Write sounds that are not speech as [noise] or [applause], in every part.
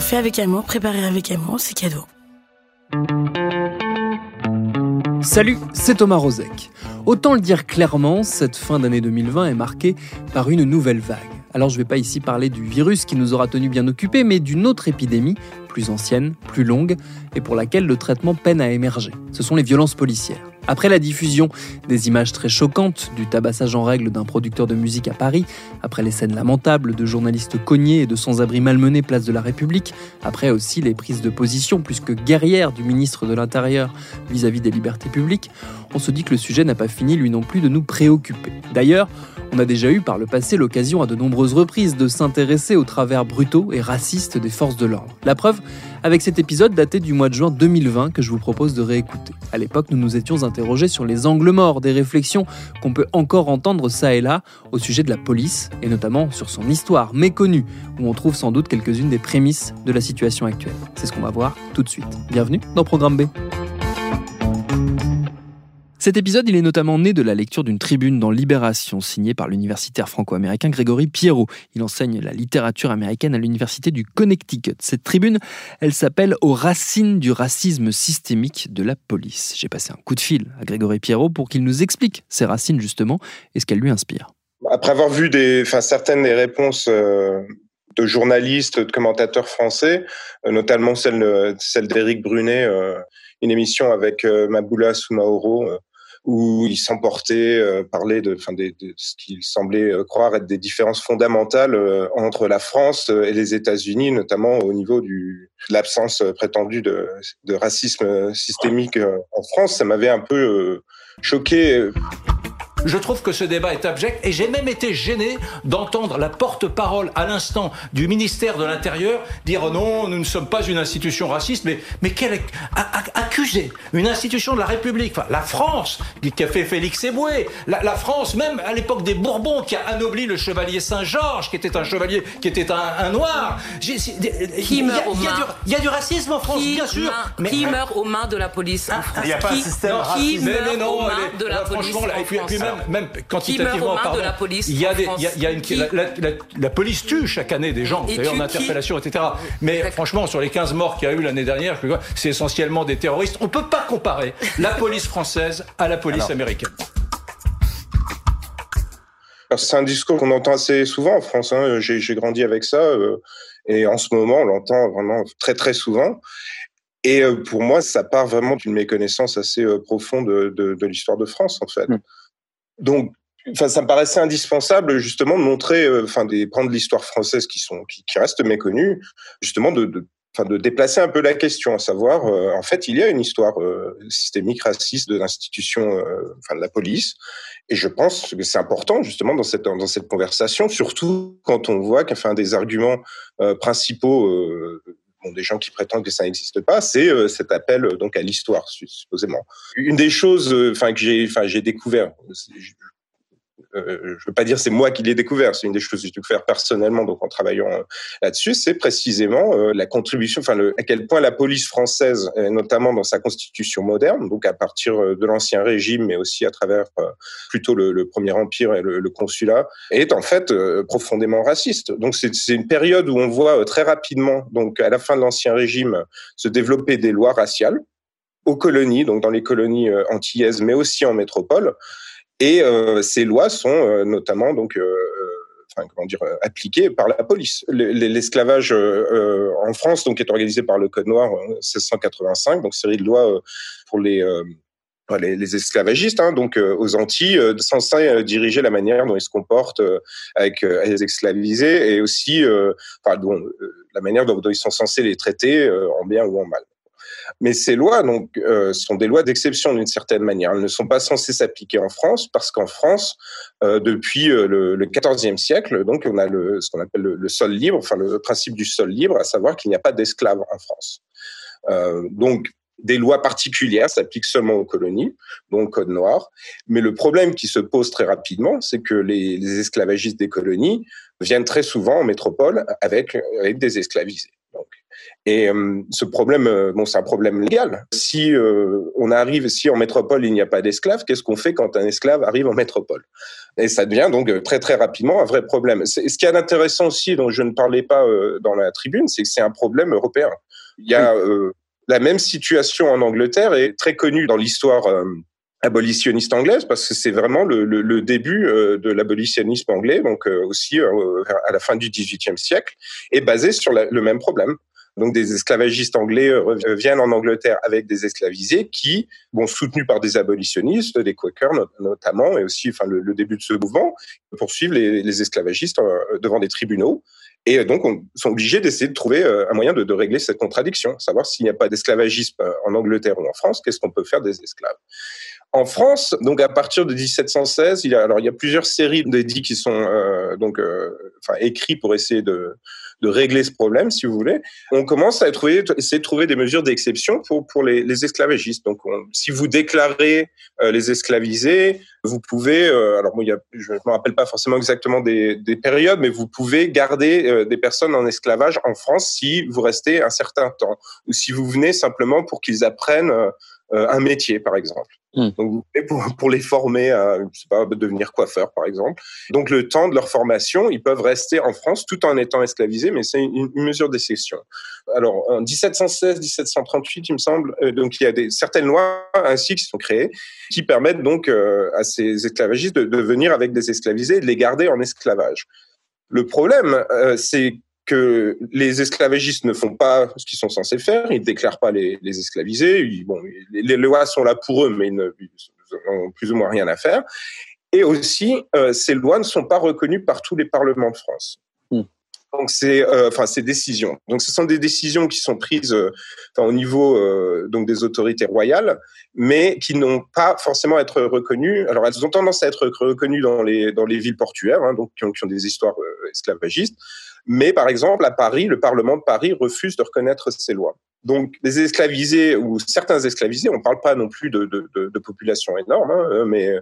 Fait avec amour, préparé avec amour, c'est cadeau. Salut, c'est Thomas Rozek. Autant le dire clairement, cette fin d'année 2020 est marquée par une nouvelle vague. Alors je ne vais pas ici parler du virus qui nous aura tenus bien occupés, mais d'une autre épidémie, plus ancienne, plus longue, et pour laquelle le traitement peine à émerger. Ce sont les violences policières. Après la diffusion des images très choquantes du tabassage en règle d'un producteur de musique à Paris, après les scènes lamentables de journalistes cognés et de sans-abri malmenés place de la République, après aussi les prises de position plus que guerrières du ministre de l'Intérieur vis-à-vis des libertés publiques, on se dit que le sujet n'a pas fini lui non plus de nous préoccuper. D'ailleurs, on a déjà eu par le passé l'occasion à de nombreuses reprises de s'intéresser aux travers brutaux et racistes des forces de l'ordre. La preuve avec cet épisode daté du mois de juin 2020 que je vous propose de réécouter. À l'époque, nous nous étions interrogés sur les angles morts des réflexions qu'on peut encore entendre ça et là au sujet de la police et notamment sur son histoire méconnue où on trouve sans doute quelques-unes des prémices de la situation actuelle. C'est ce qu'on va voir tout de suite. Bienvenue dans Programme B. Cet épisode, il est notamment né de la lecture d'une tribune dans Libération, signée par l'universitaire franco-américain Grégory Pierrot. Il enseigne la littérature américaine à l'université du Connecticut. Cette tribune, elle s'appelle Aux racines du racisme systémique de la police. J'ai passé un coup de fil à Grégory Pierrot pour qu'il nous explique ces racines justement et ce qu'elles lui inspirent. Après avoir vu des, certaines des réponses euh, de journalistes, de commentateurs français, euh, notamment celle, celle d'Éric Brunet, euh, une émission avec Maboula Soumaoro, où il s'emportait, euh, parlait de, enfin, de, de, ce qu'il semblait euh, croire être des différences fondamentales euh, entre la France et les États-Unis, notamment au niveau du, de l'absence prétendue de, de, racisme systémique en France. Ça m'avait un peu choqué. Je trouve que ce débat est abject et j'ai même été gêné d'entendre la porte-parole à l'instant du ministère de l'Intérieur dire non, nous ne sommes pas une institution raciste, mais, mais quelle accuser une institution de la République, enfin la France, qui a fait Félix Eboué, la, la France même à l'époque des Bourbons qui a anobli le chevalier Saint-Georges, qui était un chevalier, qui était un, un noir. Qui meurt aux mains Il y a du racisme en France, qui bien sûr. mais qui meurt aux mains de la police en France Il n'y a pas un système qui raciste. meurt mais non, aux mains de la police en France même, quantitativement, de la police il y a des, il y a, il y a une, Qui la, la, la, la, police tue chaque année des gens, Et d'ailleurs, en qui interpellation, etc. Mais franchement, sur les 15 morts qu'il y a eu l'année dernière, c'est essentiellement des terroristes. On peut pas comparer la police française à la police Alors. américaine. C'est un discours qu'on entend assez souvent en France. Hein. J'ai, grandi avec ça. Euh, et en ce moment, on l'entend vraiment très, très souvent. Et euh, pour moi, ça part vraiment d'une méconnaissance assez euh, profonde de, de, de l'histoire de France, en fait. Mm. Donc, enfin, ça me paraissait indispensable, justement, de montrer, euh, enfin, des prendre l'histoire française qui sont, qui, qui restent méconnues, justement, de, de enfin de déplacer un peu la question, à savoir, euh, en fait, il y a une histoire euh, systémique raciste de l'institution, euh, enfin de la police, et je pense que c'est important justement dans cette dans cette conversation, surtout quand on voit qu'un des arguments euh, principaux euh, bon, des gens qui prétendent que ça n'existe pas, c'est euh, cet appel euh, donc à l'histoire supposément. Une des choses, euh, enfin que j'ai, enfin j'ai découvert. Euh, je veux pas dire c'est moi qui l'ai découvert, c'est une des choses que j'ai découvert personnellement, donc en travaillant euh, là-dessus, c'est précisément euh, la contribution, enfin à quel point la police française, notamment dans sa constitution moderne, donc à partir de l'ancien régime, mais aussi à travers plutôt le, Premier Empire et le, le consulat, est en fait profondément raciste. Donc c'est une période où on voit très rapidement, donc à la fin de l'ancien régime, se développer des lois raciales aux colonies, donc dans les colonies antillaises, mais aussi en métropole. Et euh, ces lois sont euh, notamment donc euh, enfin comment dire appliquées par la police. Le- le- L'esclavage euh, en France donc est organisé par le Code noir en 1685, donc série de lois pour les euh, les, esclavagistes, hein, donc euh, aux Antilles, censés diriger la manière dont ils se comportent avec les esclavisés et aussi enfin, dont, la manière dont, dont ils sont censés les traiter en bien ou en mal. Mais ces lois donc euh, sont des lois d'exception d'une certaine manière. Elles ne sont pas censées s'appliquer en France parce qu'en France, euh, depuis euh, le, le 14e siècle, donc on a le, ce qu'on appelle le, sol libre, enfin le principe du sol libre, à savoir qu'il n'y a pas d'esclaves en France. Donc des lois particulières s'appliquent seulement aux colonies, donc code noir. Mais le problème qui se pose très rapidement, c'est que les, esclavagistes des colonies viennent très souvent en métropole avec des esclavisés. Et euh, ce problème, euh, bon, c'est un problème légal. Si euh, on arrive, si en métropole il n'y a pas d'esclaves, qu'est-ce qu'on fait quand un esclave arrive en métropole? Et ça devient donc très très rapidement un vrai problème. Ce qui est intéressant aussi, dont je ne parlais pas dans la tribune, c'est que c'est un problème européen. Il y a la même situation en Angleterre est très connue dans l'histoire abolitionniste anglaise parce que c'est vraiment le, le, le début de l'abolitionnisme anglais, donc aussi à la fin du XVIIIe siècle, est basé sur la, le même problème. Donc des esclavagistes anglais euh, viennent en Angleterre avec des esclavisés qui, bon, soutenus par des abolitionnistes, des Quakers notamment, et aussi, enfin, le, début de ce mouvement, poursuivent les, esclavagistes euh, devant des tribunaux. Et donc, on sont obligés d'essayer de trouver euh, un moyen de, de régler cette contradiction, savoir s'il n'y a pas d'esclavagisme en Angleterre ou en France, qu'est-ce qu'on peut faire des esclaves? En France, donc à partir de 1716, il y a alors il y a plusieurs séries d'édits qui sont euh, donc euh, enfin écrits pour essayer de de régler ce problème, si vous voulez. On commence à trouver, essayer de trouver des mesures d'exception pour pour les, les esclavagistes. Donc, si vous déclarez euh, les esclavisés, vous pouvez, euh, alors moi, il y a, je ne me rappelle pas forcément exactement des, des périodes, mais vous pouvez garder euh, des personnes en esclavage en France si vous restez un certain temps ou si vous venez simplement pour qu'ils apprennent un métier, par exemple. Mmh. Donc, pour, pour, les former à, je sais pas, devenir coiffeur, par exemple. Donc, le temps de leur formation, ils peuvent rester en France tout en étant esclavisés, mais c'est une, une, mesure d'exception. Alors, en 1716, 1738, il me semble, euh, donc il y a des, certaines lois ainsi qui sont créées qui permettent donc euh, à ces esclavagistes de, de, venir avec des esclavisés et de les garder en esclavage. Le problème, euh, c'est que les esclavagistes ne font pas ce qu'ils sont censés faire, ils ne déclarent pas les, les esclavisés, ils, bon, les, lois sont là pour eux, mais ils n'ont plus ou moins rien à faire. Et aussi, euh, ces lois ne sont pas reconnues par tous les parlements de France. Mmh. Donc c'est, euh, enfin, ces décisions. Donc ce sont des décisions qui sont prises, euh, au niveau euh, donc des autorités royales, mais qui n'ont pas forcément à être reconnues. Alors elles ont tendance à être reconnues dans les dans les villes portuaires, hein, donc qui ont, qui ont, des histoires esclavagistes. Mais par exemple, à Paris, le Parlement de Paris refuse de reconnaître ces lois. Donc, les esclavisés ou certains esclavisés, on ne parle pas non plus de, de, de, de population énorme, hein, mais,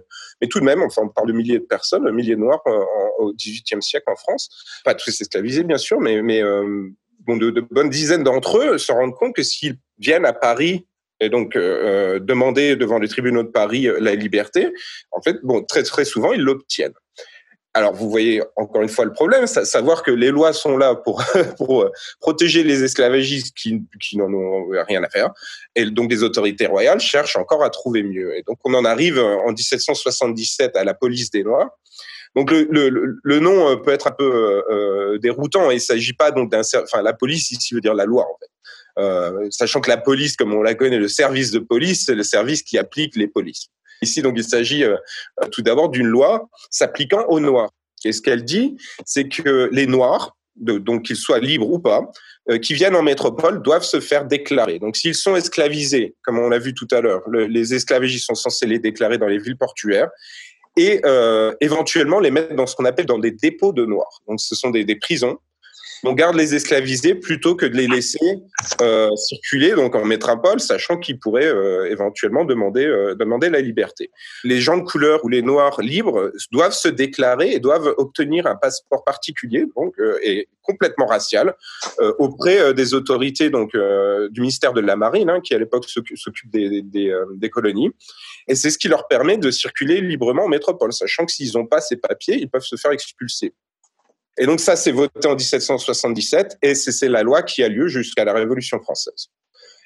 mais tout de même, enfin, on parle de milliers de personnes, milliers de Noirs en, au XVIIIe siècle en France. Pas tous esclavisés, bien sûr, mais, mais euh, bon, de, bonnes dizaines d'entre eux se rendent compte que s'ils viennent à Paris et donc euh, demander devant les tribunaux de Paris la liberté, en fait, bon, très très souvent, ils l'obtiennent. Alors, vous voyez encore une fois le problème, savoir que les lois sont là pour, [laughs] pour euh, protéger les esclavagistes qui, n'en ont rien à faire. Et donc, des autorités royales cherchent encore à trouver mieux. Et donc, on en arrive en 1777 à la police des Noirs. Donc, le, le, le nom euh, peut être un peu euh, déroutant. Il s'agit pas donc d'un... Enfin, la police ici veut dire la loi, en fait. Euh, sachant que la police, comme on la connaît, le service de police, c'est le service qui applique les polices. Ici, donc, il s'agit euh, tout d'abord d'une loi s'appliquant aux Noirs. Et ce qu'elle dit, c'est que les Noirs, donc qu'ils soient libres ou pas, euh, qui viennent en métropole, doivent se faire déclarer. Donc, s'ils sont esclavisés, comme on l'a vu tout à l'heure, le, les esclavagistes sont censés les déclarer dans les villes portuaires et euh, éventuellement les mettre dans ce qu'on appelle dans des dépôts de Noirs. Donc, ce sont des prisons on garde les esclavisés plutôt que de les laisser euh, circuler donc en métropole, sachant qu'ils pourraient euh, éventuellement demander euh, demander la liberté. Les gens de couleur ou les noirs libres doivent se déclarer et doivent obtenir un passeport particulier, donc euh, et complètement racial, euh, auprès des autorités donc du ministère de la Marine, hein, qui à l'époque s'occupe des, des, des, colonies. Et c'est ce qui leur permet de circuler librement en métropole, sachant que s'ils n'ont pas ces papiers, ils peuvent se faire expulser. Et donc ça, c'est voté en 1777 et c'est la loi qui a lieu jusqu'à la Révolution française.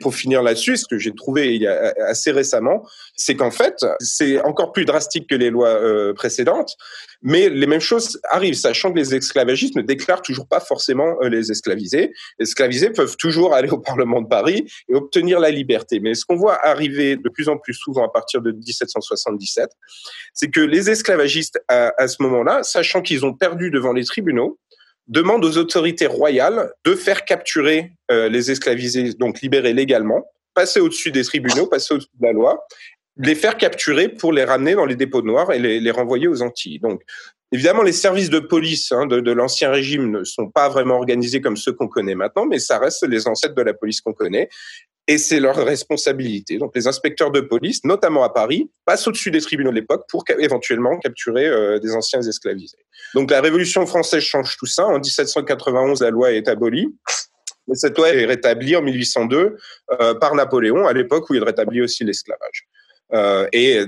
Pour finir là-dessus, ce que j'ai trouvé il y a assez récemment, c'est qu'en fait, c'est encore plus drastique que les lois euh, précédentes, mais les mêmes choses arrivent, sachant que les esclavagistes ne déclarent toujours pas forcément euh, les esclavisés. Les esclavisés peuvent toujours aller au Parlement de Paris et obtenir la liberté. Mais ce qu'on voit arriver de plus en plus souvent à partir de 1777, c'est que les esclavagistes, à, à ce moment-là, sachant qu'ils ont perdu devant les tribunaux, demande aux autorités royales de faire capturer euh, les esclavisés, donc libérés légalement, passer au-dessus des tribunaux, passer au-dessus de la loi, les faire capturer pour les ramener dans les dépôts noirs et les, renvoyer aux Antilles. Donc, évidemment, les services de police hein, de l'ancien régime ne sont pas vraiment organisés comme ceux qu'on connaît maintenant, mais ça reste les ancêtres de la police qu'on connaît. Et c'est leur responsabilité. Donc, les inspecteurs de police, notamment à Paris, passent au-dessus des tribunaux de l'époque pour éventuellement capturer euh, des anciens esclavisés. Donc, la Révolution française change tout ça. En 1791, la loi est abolie. Mais cette loi est rétablie en 1802 euh, par Napoléon, à l'époque où il rétablit aussi l'esclavage. Euh, et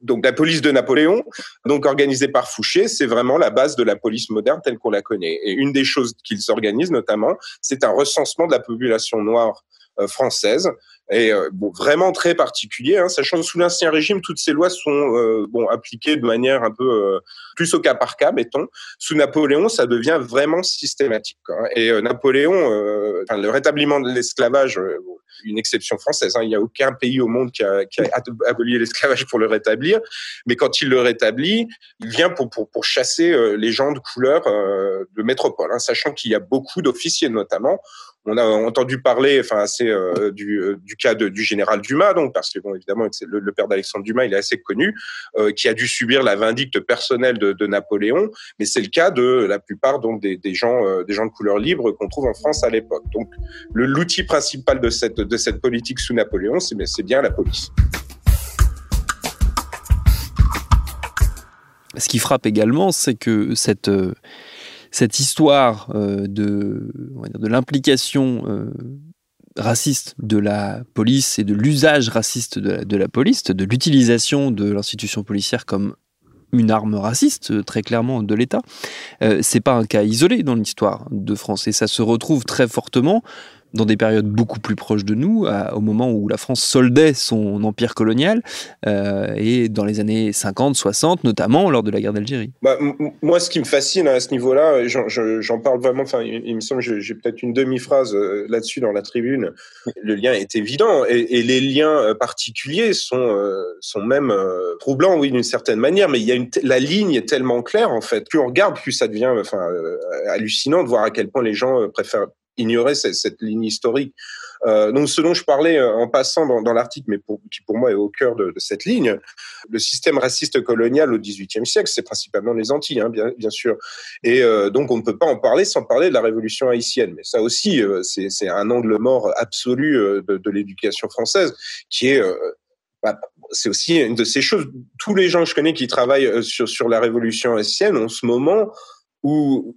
donc la police de Napoléon, donc organisée par Fouché, c'est vraiment la base de la police moderne telle qu'on la connaît. Et une des choses qu'ils organisent notamment, c'est un recensement de la population noire française et euh, bon, vraiment très particulier, hein, sachant que sous l'ancien régime, toutes ces lois sont euh, bon appliquées de manière un peu plus au cas par cas, mettons. Sous Napoléon, ça devient vraiment systématique. Hein. Et Napoléon, enfin, le rétablissement de l'esclavage, une exception française. Hein, il n'y a aucun pays au monde qui a, qui a aboli l'esclavage pour le rétablir, mais quand il le rétablit, il vient pour pour, pour chasser les gens de couleur de métropole, hein, sachant qu'il y a beaucoup d'officiers notamment on a entendu parler, enfin, assez euh, du, euh, du cas de, du général Dumas, donc parce que bon, évidemment, le, père d'Alexandre Dumas, il est assez connu, euh, qui a dû subir la vindicte personnelle de, Napoléon, mais c'est le cas de la plupart donc des, gens, des gens de couleur libre qu'on trouve en France à l'époque. Donc, l'outil principal de cette de cette politique sous Napoléon, c'est bien la police. Ce qui frappe également, c'est que cette cette histoire euh, de, l'implication euh, raciste de la police et de l'usage raciste de la, de la police, de l'utilisation de l'institution policière comme une arme raciste, très clairement, de l'État. Euh, c'est pas un cas isolé dans l'histoire de France et ça se retrouve très fortement dans des périodes beaucoup plus proches de nous, au moment où la France soldait son empire colonial, euh, et dans les années 50, 60, notamment lors de la guerre d'Algérie. Bah, moi, ce qui me fascine à ce niveau-là, j'en parle vraiment, enfin, il, me semble que j'ai peut-être une demi-phrase euh, là-dessus dans la tribune, le lien est évident, et, les liens euh, particuliers sont, euh, sont même troublants, oui, d'une certaine manière, mais il y a la ligne est tellement claire, en fait. Plus on regarde, plus ça devient enfin, hallucinant de voir à quel point les gens préfèrent ignorer cette, ligne historique. Euh, donc, ce dont je parlais euh, en passant dans, l'article, mais qui pour moi est au cœur de, cette ligne, le système raciste colonial au XVIIIe siècle, c'est principalement les Antilles, hein, bien, sûr. Et euh, donc, on ne peut pas en parler sans parler de la Révolution haïtienne. Mais ça aussi, c'est un angle mort absolu de, l'éducation française, qui est bah, c'est aussi une de ces choses. Tous les gens que je connais qui travaillent sur la Révolution haïtienne en ce moment où,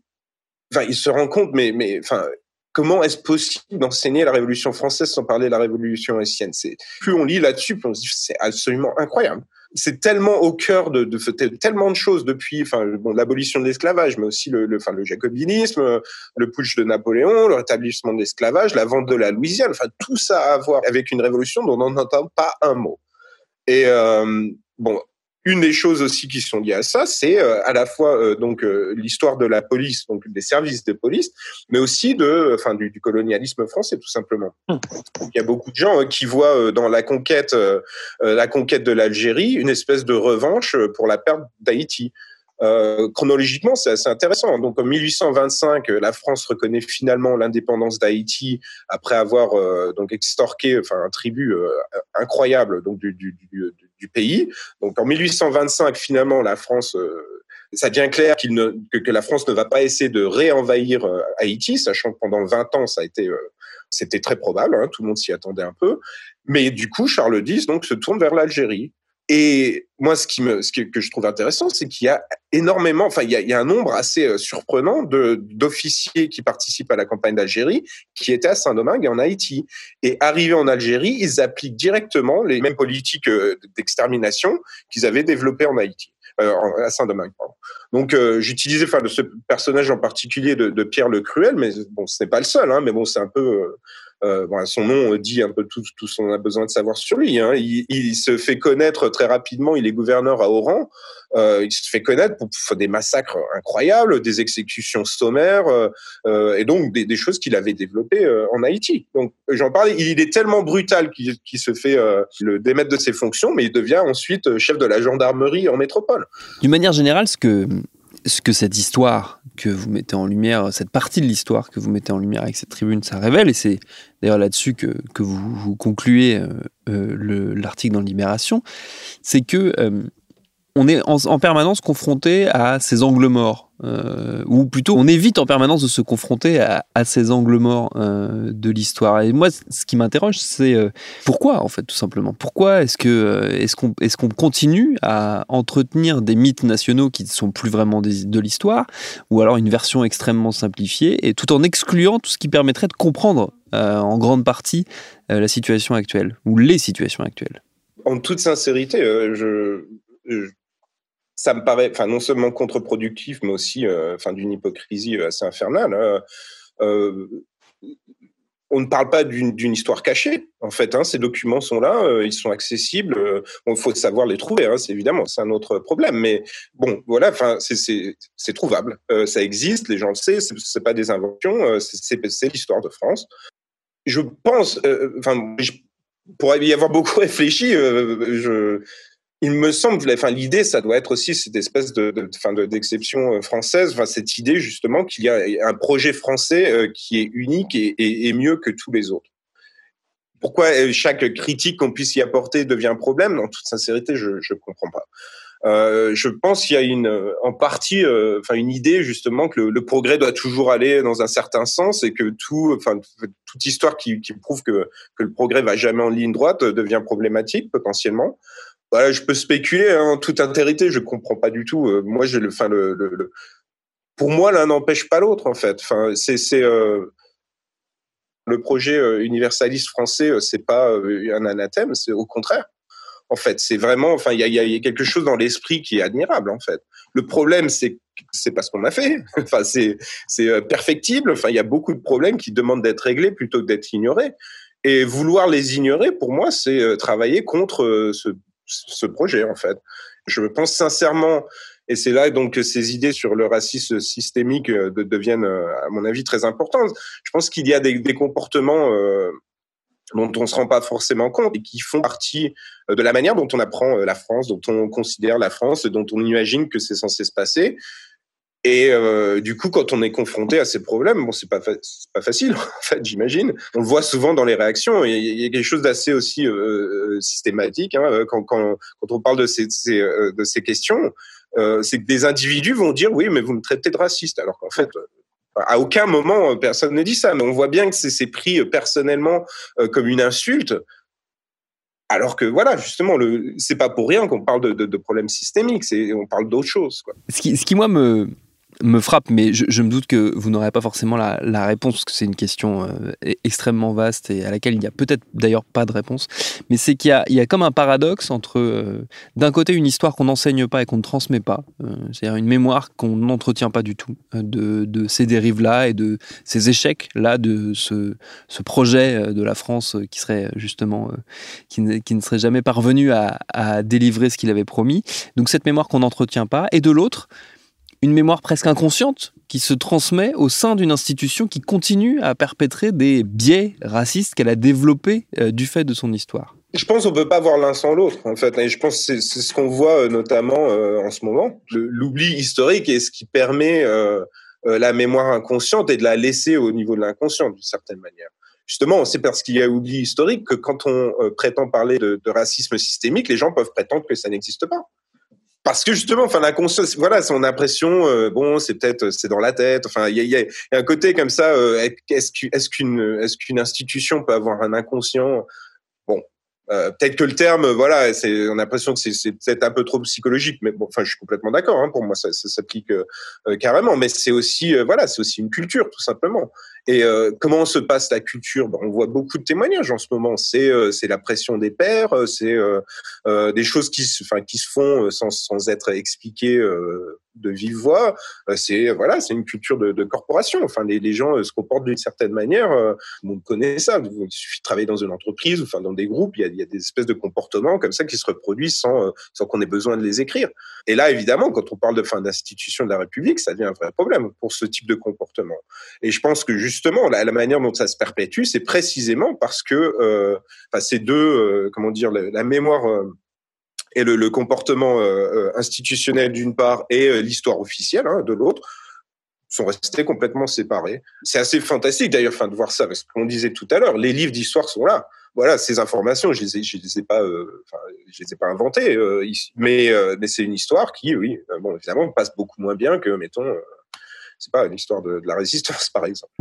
enfin, ils se rendent compte, mais mais enfin, comment est-ce possible d'enseigner la Révolution française sans parler de la Révolution haïtienne? C'est plus on lit là-dessus, plus on se dit c'est absolument incroyable. C'est tellement au cœur de, tellement de choses depuis, enfin bon, l'abolition de l'esclavage, mais aussi le, le, jacobinisme, le putsch de Napoléon, le rétablissement de l'esclavage, la vente de la Louisiane, enfin tout ça à voir avec une révolution dont on n'entend pas un mot. Et euh, bon, une des choses aussi qui sont liées à ça, c'est euh, à la fois euh, donc euh, l'histoire de la police, donc des services de police, mais aussi de, enfin du, du colonialisme français tout simplement. Mmh. Il y a beaucoup de gens qui voient dans la conquête, la conquête de l'Algérie, une espèce de revanche pour la perte d'Haïti. Euh, chronologiquement, c'est assez intéressant. Donc, en 1825, la France reconnaît finalement l'indépendance d'Haïti après avoir euh, donc extorqué, enfin, un tribut euh, incroyable donc du, du, du, du, pays. Donc, en 1825, finalement, la France ça devient clair ne, que, la France ne va pas essayer de réenvahir Haïti, sachant que pendant 20 ans, ça a été, c'était très probable, hein, tout le monde s'y attendait un peu. Mais du coup, Charles X donc se tourne vers l'Algérie. Et moi, ce qui me, ce que je trouve intéressant, c'est qu'il y a énormément, enfin, il y a, il y a un nombre assez euh, surprenant de d'officiers qui participent à la campagne d'Algérie, qui étaient à Saint-Domingue et en Haïti. Et arrivés en Algérie, ils appliquent directement les mêmes politiques euh, d'extermination qu'ils avaient développées en Haïti, euh, à Saint-Domingue. Donc, euh, j'utilisais, enfin, ce personnage en particulier de, de, Pierre le Cruel, mais bon, ce n'est pas le seul, hein, mais bon, c'est un peu euh, bon, son nom dit un peu tout, ce qu'on a besoin de savoir sur lui. Hein. Il, se fait connaître très rapidement. Il est gouverneur à Oran. Euh, il se fait connaître pour, des massacres incroyables, des exécutions sommaires, euh, euh et donc des, choses qu'il avait développées euh, en Haïti. Donc j'en parlais. Il est tellement brutal qu'il qu se fait euh, le démettre de ses fonctions, mais il devient ensuite chef de la gendarmerie en métropole. D'une manière générale, ce que ce que cette histoire que vous mettez en lumière, cette partie de l'histoire que vous mettez en lumière avec cette tribune, ça révèle, et c'est d'ailleurs là-dessus que, que vous, concluez euh, l'article dans Libération, c'est que on est en, permanence confronté à ces angles morts, euh, ou plutôt on évite en permanence de se confronter à, ces angles morts euh, de l'histoire. Et moi, ce qui m'interroge, c'est euh, pourquoi en fait, tout simplement? Pourquoi est-ce que est-ce qu'on est-ce qu'on continue à entretenir des mythes nationaux qui ne sont plus vraiment de l'histoire, ou alors une version extrêmement simplifiée, et tout en excluant tout ce qui permettrait de comprendre en grande partie la situation actuelle ou les situations actuelles? En toute sincérité, je ça me paraît, enfin, non seulement contre-productif, mais aussi, euh, enfin, d'une hypocrisie euh, assez infernale. Hein. Euh, on ne parle pas d'une histoire cachée, en fait. Hein, ces documents sont là, ils sont accessibles. Il faut savoir les trouver, hein, c'est évidemment, c'est un autre problème. Mais bon, voilà, c'est trouvable, ça existe, les gens le savent, c'est pas des inventions, c'est l'histoire de France. Je pense, enfin, pour y avoir beaucoup [laughs] réfléchi, je il me semble, enfin, l'idée, ça doit être aussi cette espèce de, de d'exception euh, française, enfin, cette idée justement qu'il y a un projet français euh, qui est unique et, mieux que tous les autres. Pourquoi euh, chaque critique qu'on puisse y apporter devient un problème? En toute sincérité, je ne comprends pas. je pense qu'il y a une, en partie, enfin une idée justement que le, progrès doit toujours aller dans un certain sens et que tout, enfin toute histoire qui, qui prouve que, que le progrès va jamais en ligne droite devient problématique potentiellement je peux spéculer hein, en toute intérité, je comprends pas du tout. Euh, moi, j'ai le, enfin, le, pour moi, l'un n'empêche pas l'autre, en fait. Enfin, c'est, euh, le projet euh, universaliste français, c'est pas un anathème, c'est au contraire. En fait, c'est vraiment, enfin, il y a, y a, quelque chose dans l'esprit qui est admirable, en fait. Le problème, c'est c'est pas ce qu'on a fait. [laughs] enfin, c'est c'est perfectible. Enfin, il y a beaucoup de problèmes qui demandent d'être réglés plutôt que d'être ignorés. Et vouloir les ignorer, pour moi, c'est travailler contre ce ce projet en fait. Je pense sincèrement, et c'est là donc que ces idées sur le racisme systémique euh, deviennent, euh, à mon avis, très importantes. Je pense qu'il y a des, comportements euh, dont on se rend pas forcément compte et qui font partie de la manière dont on apprend la France, dont on considère la France, dont on imagine que c'est censé se passer. Et euh, du coup, quand on est confronté à ces problèmes, bon, c'est pas pas facile [laughs] en fait, j'imagine. On le voit souvent dans les réactions. Il y a, quelque chose d'assez aussi euh, euh systématique hein, quand, quand, quand on parle de ces, de ces questions. c'est que des individus vont dire oui, mais vous me traitez de raciste, alors qu'en fait, à aucun moment personne ne dit ça. Mais on voit bien que c'est pris personnellement comme une insulte. Alors que voilà, justement, le c'est pas pour rien qu'on parle de, de, problèmes systémiques. On parle d'autre chose. Quoi. Ce qui, ce qui moi me me frappe, mais je, me doute que vous n'aurez pas forcément la, réponse, parce que c'est une question euh, e-, extrêmement vaste et à laquelle il n'y a peut-être d'ailleurs pas de réponse. Mais c'est qu'il y, a, comme un paradoxe entre, euh, d'un côté, une histoire qu'on n'enseigne pas et qu'on ne transmet pas, euh, c'est-à-dire une mémoire qu'on n'entretient pas du tout, de, ces dérives-là et de ces échecs-là, de ce, projet de la France qui serait justement, qui ne, serait jamais parvenu à, à délivrer ce qu'il avait promis. Donc cette mémoire qu'on n'entretient pas, et de l'autre, une mémoire presque inconsciente qui se transmet au sein d'une institution qui continue à perpétrer des biais racistes qu'elle a développés euh, du fait de son histoire. Je pense qu'on peut pas voir l'un sans l'autre, en fait. Et je pense que c'est ce qu'on voit euh, notamment euh, en ce moment. L'oubli historique est ce qui permet la mémoire inconsciente et de la laisser au niveau de l'inconscient, d'une certaine manière. Justement, c'est parce qu'il y a oubli historique que quand on prétend parler de racisme systémique, les gens peuvent prétendre que ça n'existe pas parce que justement, enfin la conscience, voilà, son impression, euh, bon, c'est peut-être c'est dans la tête. Enfin, il y a, y a, un côté comme ça. Euh, est-ce qu'une est-ce qu'une institution peut avoir un inconscient euh, peut-être que le terme, voilà, c'est, on a l'impression que c'est, peut-être un peu trop psychologique, mais bon, enfin, je suis complètement d'accord. Hein, pour moi, ça, ça s'applique carrément. Mais c'est aussi, voilà, c'est aussi une culture, tout simplement. Et euh, comment se passe la culture? Ben, On voit beaucoup de témoignages en ce moment. C'est euh, c'est la pression des pères, euh, c'est euh, des choses qui, enfin, qui se font sans, sans être expliquées de vive voix. c'est voilà, c'est une culture de, de, corporation. Enfin, les, gens se comportent d'une certaine manière. on connaît ça. Il suffit de travailler dans une entreprise, enfin dans des groupes. Il y a, il y a des espèces de comportements comme ça qui se reproduisent sans sans qu'on ait besoin de les écrire. Et là, évidemment, quand on parle de fin d'institution de la République, ça devient un vrai problème pour ce type de comportement. Et je pense que justement, la, la manière dont ça se perpétue, c'est précisément parce que euh, ces deux, euh, comment dire, la, mémoire euh, et le, comportement institutionnel d'une part et l'histoire officielle hein, de l'autre sont restés complètement séparés. C'est assez fantastique d'ailleurs, de voir ça, parce qu'on disait tout à l'heure, les livres d'histoire sont là. Voilà, ces informations, je les les ai pas, euh, les ai pas inventées, euh, mais euh, c'est une histoire qui, oui, bon, évidemment, passe beaucoup moins bien que, mettons, c'est pas une histoire de, de la résistance, [laughs] par exemple.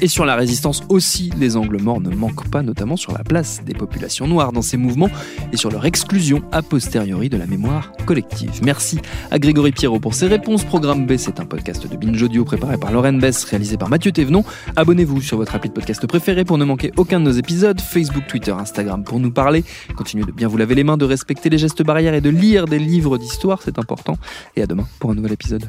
Et sur la résistance aussi, les angles morts ne manquent pas, notamment sur la place des populations noires dans ces mouvements et sur leur exclusion a posteriori de la mémoire collective. Merci à Grégory Pierrot pour ses réponses. Programme B, c'est un podcast de Binge Audio préparé par Lauren Bess, réalisé par Mathieu Thévenon. Abonnez-vous sur votre appli de podcast préféré pour ne manquer aucun de nos épisodes. Facebook, Twitter, Instagram pour nous parler. Continuez de bien vous laver les mains, de respecter les gestes barrières et de lire des livres d'histoire, c'est important. Et à demain pour un nouvel épisode.